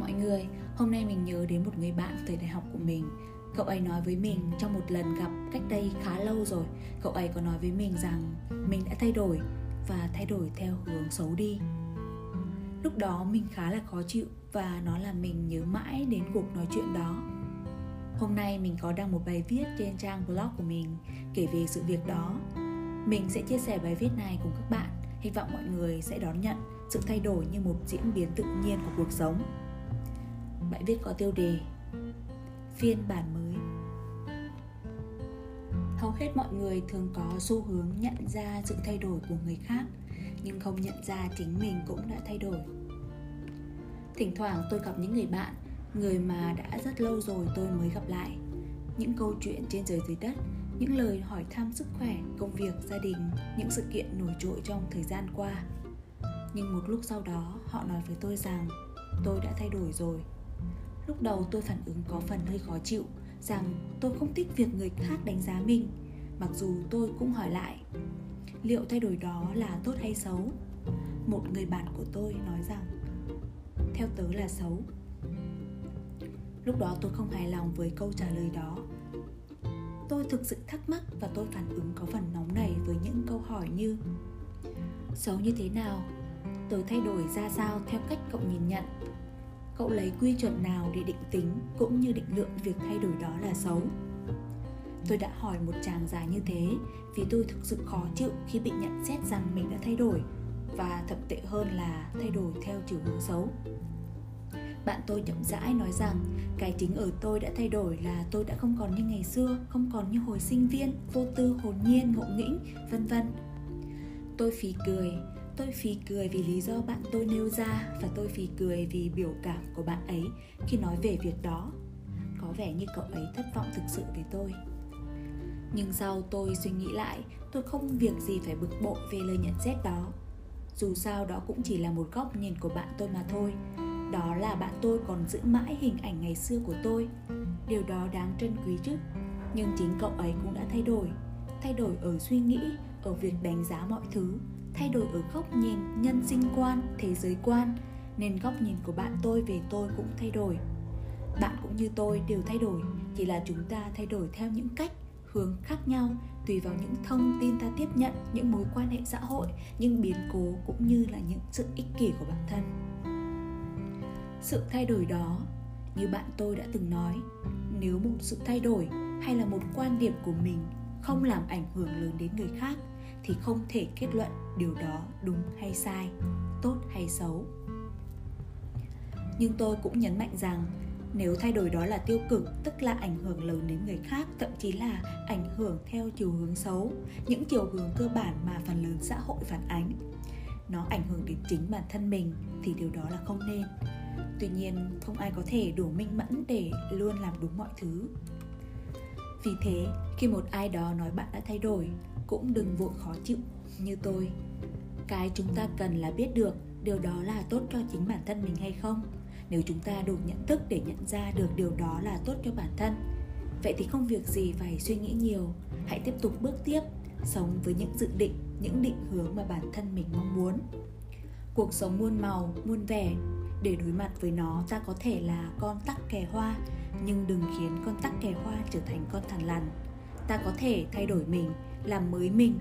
mọi người, Hôm nay mình nhớ đến một người bạn từ đại học của mình. Cậu ấy nói với mình trong một lần gặp cách đây khá lâu rồi. Cậu ấy có nói với mình rằng mình đã thay đổi và thay đổi theo hướng xấu đi. Lúc đó mình khá là khó chịu và nó làm mình nhớ mãi đến cuộc nói chuyện đó. Hôm nay mình có đăng một bài viết trên trang blog của mình kể về sự việc đó. Mình sẽ chia sẻ bài viết này cùng các bạn. Hy vọng mọi người sẽ đón nhận sự thay đổi như một diễn biến tự nhiên của cuộc sống. Bài viết có tiêu đề Phiên bản mới. Hầu hết mọi người thường có xu hướng nhận ra sự thay đổi của người khác Nhưng không nhận ra chính mình cũng đã thay đổi. Thỉnh thoảng tôi gặp những người bạn Người mà đã rất lâu rồi tôi mới gặp lại. Những câu chuyện trên trời dưới đất Những lời hỏi thăm sức khỏe, công việc, gia đình Những sự kiện nổi trội trong thời gian qua. Nhưng một lúc sau đó họ nói với tôi rằng Tôi đã thay đổi rồi. Lúc đầu tôi phản ứng có phần hơi khó chịu, Rằng tôi không thích việc người khác đánh giá mình, Mặc dù tôi cũng hỏi lại, Liệu thay đổi đó là tốt hay xấu? Một người bạn của tôi nói rằng, Theo tớ là xấu Lúc đó tôi không hài lòng với câu trả lời đó Tôi thực sự thắc mắc và tôi phản ứng có phần nóng nảy với những câu hỏi như, Xấu như thế nào? Tớ thay đổi ra sao theo cách cậu nhìn nhận? Cậu lấy quy chuẩn nào để định tính cũng như định lượng việc thay đổi đó là xấu? Tôi đã hỏi một chàng dài như thế vì tôi thực sự khó chịu khi bị nhận xét rằng mình đã thay đổi và thậm tệ hơn là thay đổi theo chiều hướng xấu. Bạn tôi chậm rãi nói rằng cái chính ở tôi đã thay đổi là tôi đã không còn như ngày xưa, không còn như hồi sinh viên, vô tư, hồn nhiên, ngộ nghĩnh, vân vân. Tôi phì cười, tôi phì cười vì lý do bạn tôi nêu ra và tôi phì cười vì biểu cảm của bạn ấy khi nói về việc đó. Có vẻ như cậu ấy thất vọng thực sự về tôi. Nhưng sau tôi suy nghĩ lại, tôi không việc gì phải bực bội về lời nhận xét đó. Dù sao đó cũng chỉ là một góc nhìn của bạn tôi mà thôi đó là bạn tôi còn giữ mãi hình ảnh ngày xưa của tôi điều đó đáng trân quý chứ nhưng chính cậu ấy cũng đã thay đổi thay đổi ở suy nghĩ ở việc đánh giá mọi thứ thay đổi ở góc nhìn nhân sinh quan, thế giới quan, nên góc nhìn của bạn tôi về tôi cũng thay đổi. Bạn cũng như tôi đều thay đổi, chỉ là chúng ta thay đổi theo những cách, hướng khác nhau, tùy vào những thông tin ta tiếp nhận, những mối quan hệ xã hội, những biến cố cũng như là những sự ích kỷ của bản thân. Sự thay đổi đó, như bạn tôi đã từng nói, nếu một sự thay đổi hay là một quan điểm của mình không làm ảnh hưởng lớn đến người khác thì không thể kết luận điều đó đúng hay sai, tốt hay xấu. Nhưng tôi cũng nhấn mạnh rằng, nếu thay đổi đó là tiêu cực, tức là ảnh hưởng lớn đến người khác, thậm chí là ảnh hưởng theo chiều hướng xấu, những chiều hướng cơ bản mà phần lớn xã hội phản ánh, nó ảnh hưởng đến chính bản thân mình, thì điều đó là không nên. Tuy nhiên, không ai có thể đủ minh mẫn để luôn làm đúng mọi thứ. Vì thế, khi một ai đó nói bạn đã thay đổi cũng đừng vội khó chịu như tôi. Cái chúng ta cần là biết được điều đó là tốt cho chính bản thân mình hay không. Nếu chúng ta đủ nhận thức để nhận ra được điều đó là tốt cho bản thân, vậy thì không việc gì phải suy nghĩ nhiều. Hãy tiếp tục bước tiếp, sống với những dự định, những định hướng mà bản thân mình mong muốn. Cuộc sống muôn màu, muôn vẻ, để đối mặt với nó ta có thể là con tắc kè hoa, nhưng đừng khiến con tắc kè hoa trở thành con thằn lằn ta có thể thay đổi mình làm mới mình.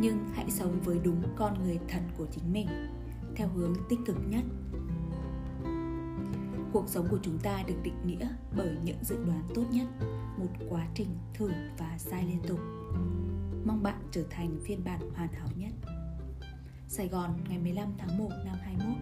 Nhưng hãy sống với đúng con người thật của chính mình, theo hướng tích cực nhất. Cuộc sống của chúng ta được định nghĩa bởi những dự đoán tốt nhất, một quá trình thử và sai liên tục. Mong bạn trở thành phiên bản hoàn hảo nhất. Sài Gòn, ngày 15 tháng 1 năm 21